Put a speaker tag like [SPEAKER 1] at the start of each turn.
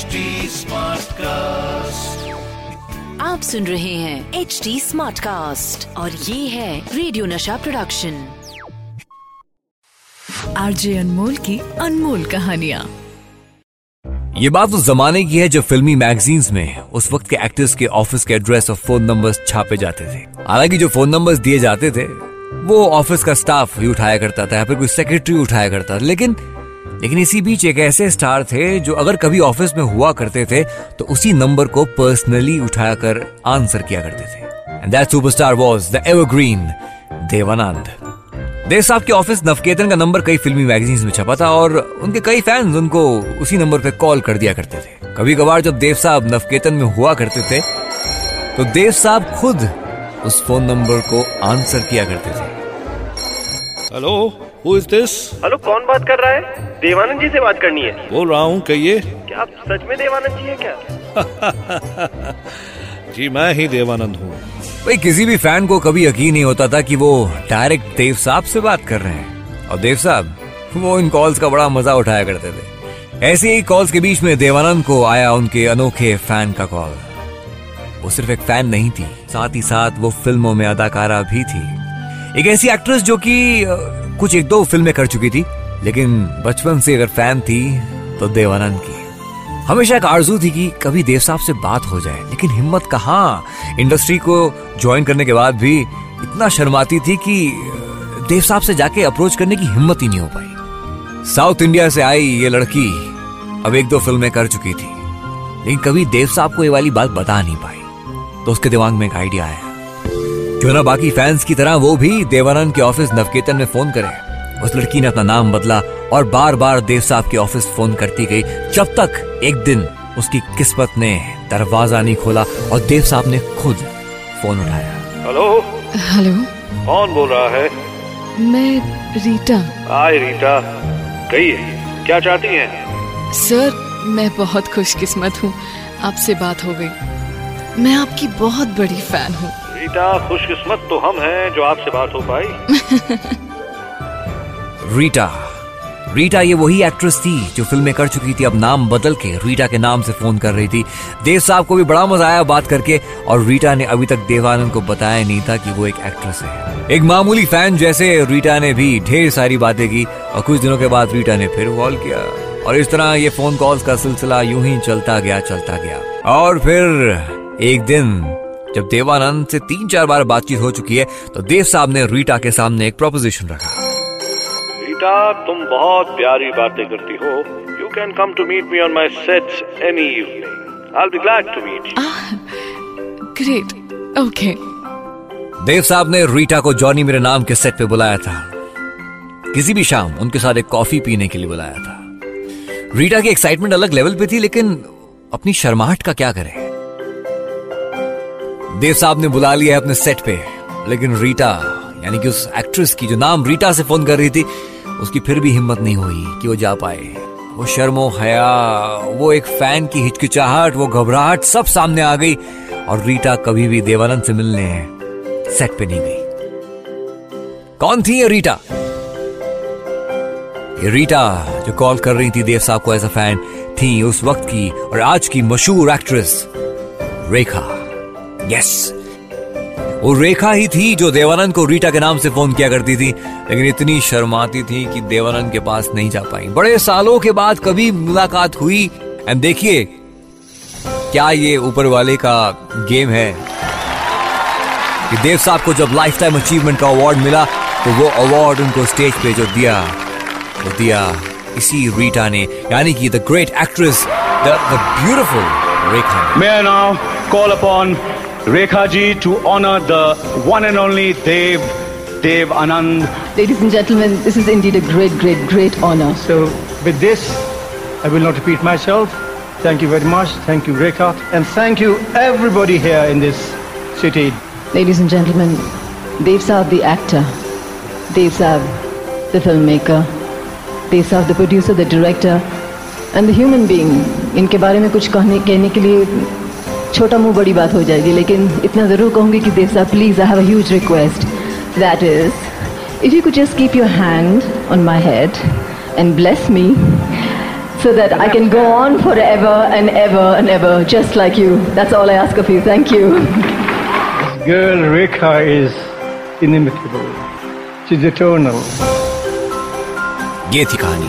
[SPEAKER 1] HD Smartcast.
[SPEAKER 2] आप सुन रहे हैं एच डी स्मार्ट कास्ट और ये है रेडियो नशा प्रोडक्शन आरजे अनमोल की अनमोल कहानिया।
[SPEAKER 3] ये बात उस जमाने की है जब फिल्मी मैगजीन्स में उस वक्त के एक्टर्स के ऑफ़िस के एड्रेस और फ़ोन नंबर्स छापे जाते थे। हालाँकि जो फ़ोन नंबर्स दिए जाते थे वो ऑफ़िस का स्टाफ ही उठाया करता था या फिर कोई सेक्रेटरी उठाया करता था। लेकिन लेकिन इसी बीच एक ऐसे स्टार थे जो अगर कभी ऑफ़िस में हुआ करते थे तो उसी नंबर को पर्सनली उठाकर आंसर किया करते थे। And that superstar was the evergreen Dev Anand Dev साहब के ऑफ़िस नवकेतन का नंबर कई फिल्मी मैगजीन्स में छपा था और उनके कई फैंस उनको उसी नंबर पे कॉल कर दिया करते थे। कभी कभार जब देव साहब नवकेतन में हुआ करते थे तो देव साहब खुद उस फ़ोन नंबर को आंसर किया करते थे।
[SPEAKER 4] Hello? Who is this
[SPEAKER 5] hello कौन बात कर रहा है? देवानंद जी से बात करनी है।
[SPEAKER 4] बोल रहा हूँ कहिए।
[SPEAKER 5] क्या आप सच में देवानंद जी हैं क्या?
[SPEAKER 4] जी मैं ही देवानंद हूँ।
[SPEAKER 3] भाई किसी भी फ़ैन को कभी यकीन नहीं होता था कि वो डायरेक्ट देव साहब से बात कर रहे हैं। और देव साहब वो इन कॉल्स का बड़ा मज़ा उठाया करते थे। ऐसे ही कॉल्स के बीच में देवानंद को आया उनके अनोखे फ़ैन का कॉल। वो सिर्फ़ एक फ़ैन नहीं थी साथ ही साथ वो फ़िल्मों में अदाकारा भी थी। एक ऐसी एक्ट्रेस जो कि कुछ एक दो फ़िल्में कर चुकी थी, लेकिन बचपन से अगर फ़ैन थी तो देवानंद की। हमेशा एक आरज़ू थी कि कभी देव साहब से बात हो जाए, लेकिन हिम्मत कहाँ? इंडस्ट्री को ज्वाइन करने के बाद भी इतना शर्माती थी कि देव साहब से जाके अप्रोच करने की हिम्मत ही नहीं हो पाई। साउथ इंडिया से आई ये लड़की, अब एक दो फ़िल्में कर चुकी थी, लेकिन कभी देव साहब को ये वाली बात बता नहीं पाई। तो उसके दिमाग में एक आइडिया आया। क्यों ना बाकी फैंस की तरह वो भी देवानंद के ऑफ़िस नवकेतन में फ़ोन करे। उस लड़की ने अपना नाम बदला और बार बार देव साहब के ऑफ़िस फ़ोन करती गई। जब तक एक दिन उसकी किस्मत ने दरवाज़ा नहीं खोला और देव साहब ने खुद फ़ोन उठाया।
[SPEAKER 5] हेलो
[SPEAKER 6] हेलो
[SPEAKER 5] कौन बोल रहा है?
[SPEAKER 6] मैं रीटा।
[SPEAKER 5] हाय रीटा कहिए क्या चाहती हैं?
[SPEAKER 6] सर मैं बहुत खुशकिस्मत हूँ। आपसे बात हो गई। मैं आपकी बहुत बड़ी फ़ैन हूँ।
[SPEAKER 5] रीटा खुशकिस्मत तो हम हैं जो आपसे बात हो पाई।
[SPEAKER 3] रीटा। रीटा ये वही एक्ट्रेस थी जो फ़िल्में कर चुकी थी। अब नाम बदल के रीटा के नाम से फ़ोन कर रही थी। देव साहब को भी बड़ा मज़ा आया बात करके और रीटा ने अभी तक देवानंद को बताया नहीं था कि वो एक एक्ट्रेस है। एक मामूली फ़ैन जैसे रीटा ने भी ढेर सारी बातें की और कुछ दिनों के बाद रीटा ने फिर कॉल किया। और इस तरह ये फ़ोन कॉल्स का सिलसिला यूँ ही चलता गया चलता गया। और फिर एक दिन जब देवानंद से तीन चार बार बातचीत हो चुकी है तो देव साहब ने रीटा के सामने एक प्रोपोजिशन रखा।
[SPEAKER 5] रीटा तुम बहुत प्यारी बातें करती हो। You can come to meet me on my set any evening I be glad to meet you
[SPEAKER 6] great okay
[SPEAKER 3] Dev Sahab ने रीटा को जॉनी मेरे नाम के सेट पे बुलाया था। किसी भी शाम उनके साथ एक कॉफ़ी पीने के लिए बुलाया था। रीटा की एक्साइटमेंट अलग लेवल पे थी लेकिन अपनी शर्माहट का क्या करे? देव साहब ने बुला लिया है अपने सेट पे। लेकिन रीटा, यानी कि उस एक्ट्रेस की जो नाम रीटा से फ़ोन कर रही थी, उसकी फिर भी हिम्मत नहीं हुई कि वो जा पाए। वो शर्मो हया, वो एक फ़ैन की हिचकिचाहट, वो घबराहट सब सामने आ गई और रीटा कभी भी देवानंद से मिलने सेट पे नहीं गई। कौन थी ये रीटा? ये रीटा जो कॉल कर रही थी देव साहब को एज अ फ़ैन थी उस वक्त की और आज की मशहूर एक्ट्रेस रेखा। यस वो रेखा ही थी जो देवानंद को रीटा के नाम से फ़ोन किया करती थी, लेकिन इतनी शर्माती थी कि देवानंद के पास नहीं जा पाई। बड़े सालों के बाद कभी मुलाकात हुई, एंड देखिए, क्या ये ऊपर वाले का गेम है कि देव साहब को जब लाइफ टाइम अचीवमेंट का अवार्ड मिला तो वो अवार्ड उनको स्टेज पे जो दिया, वो दिया। इसी रीटा ने, यानी कि the great actress the beautiful Rekha ने।
[SPEAKER 7] May I now call upon Rekha ji to honor the one and only Dev, Dev Anand.
[SPEAKER 8] Ladies and gentlemen, this is indeed a great, great, great honor.
[SPEAKER 9] So, with this, I will not repeat myself. Thank you very much. Thank you, Rekha. And thank you, everybody here in this city.
[SPEAKER 8] Ladies and gentlemen, Dev Saab the actor, Dev Saab the filmmaker, Dev Saab the producer, the director, and the human being. इनके बारे में कुछ कहने कहने के लिए छोटा मुँह बड़ी बात हो जाएगी लेकिन इतना ज़रूर कहूँगी कि Dev Sahab please I have a huge request that is if you could just keep your hand on my head and bless me so that I can go on forever and ever and ever, just like you. That's all I ask of you. Thank you.
[SPEAKER 9] This girl Rekha is inimitable. She's eternal.
[SPEAKER 3] ये थी कहानी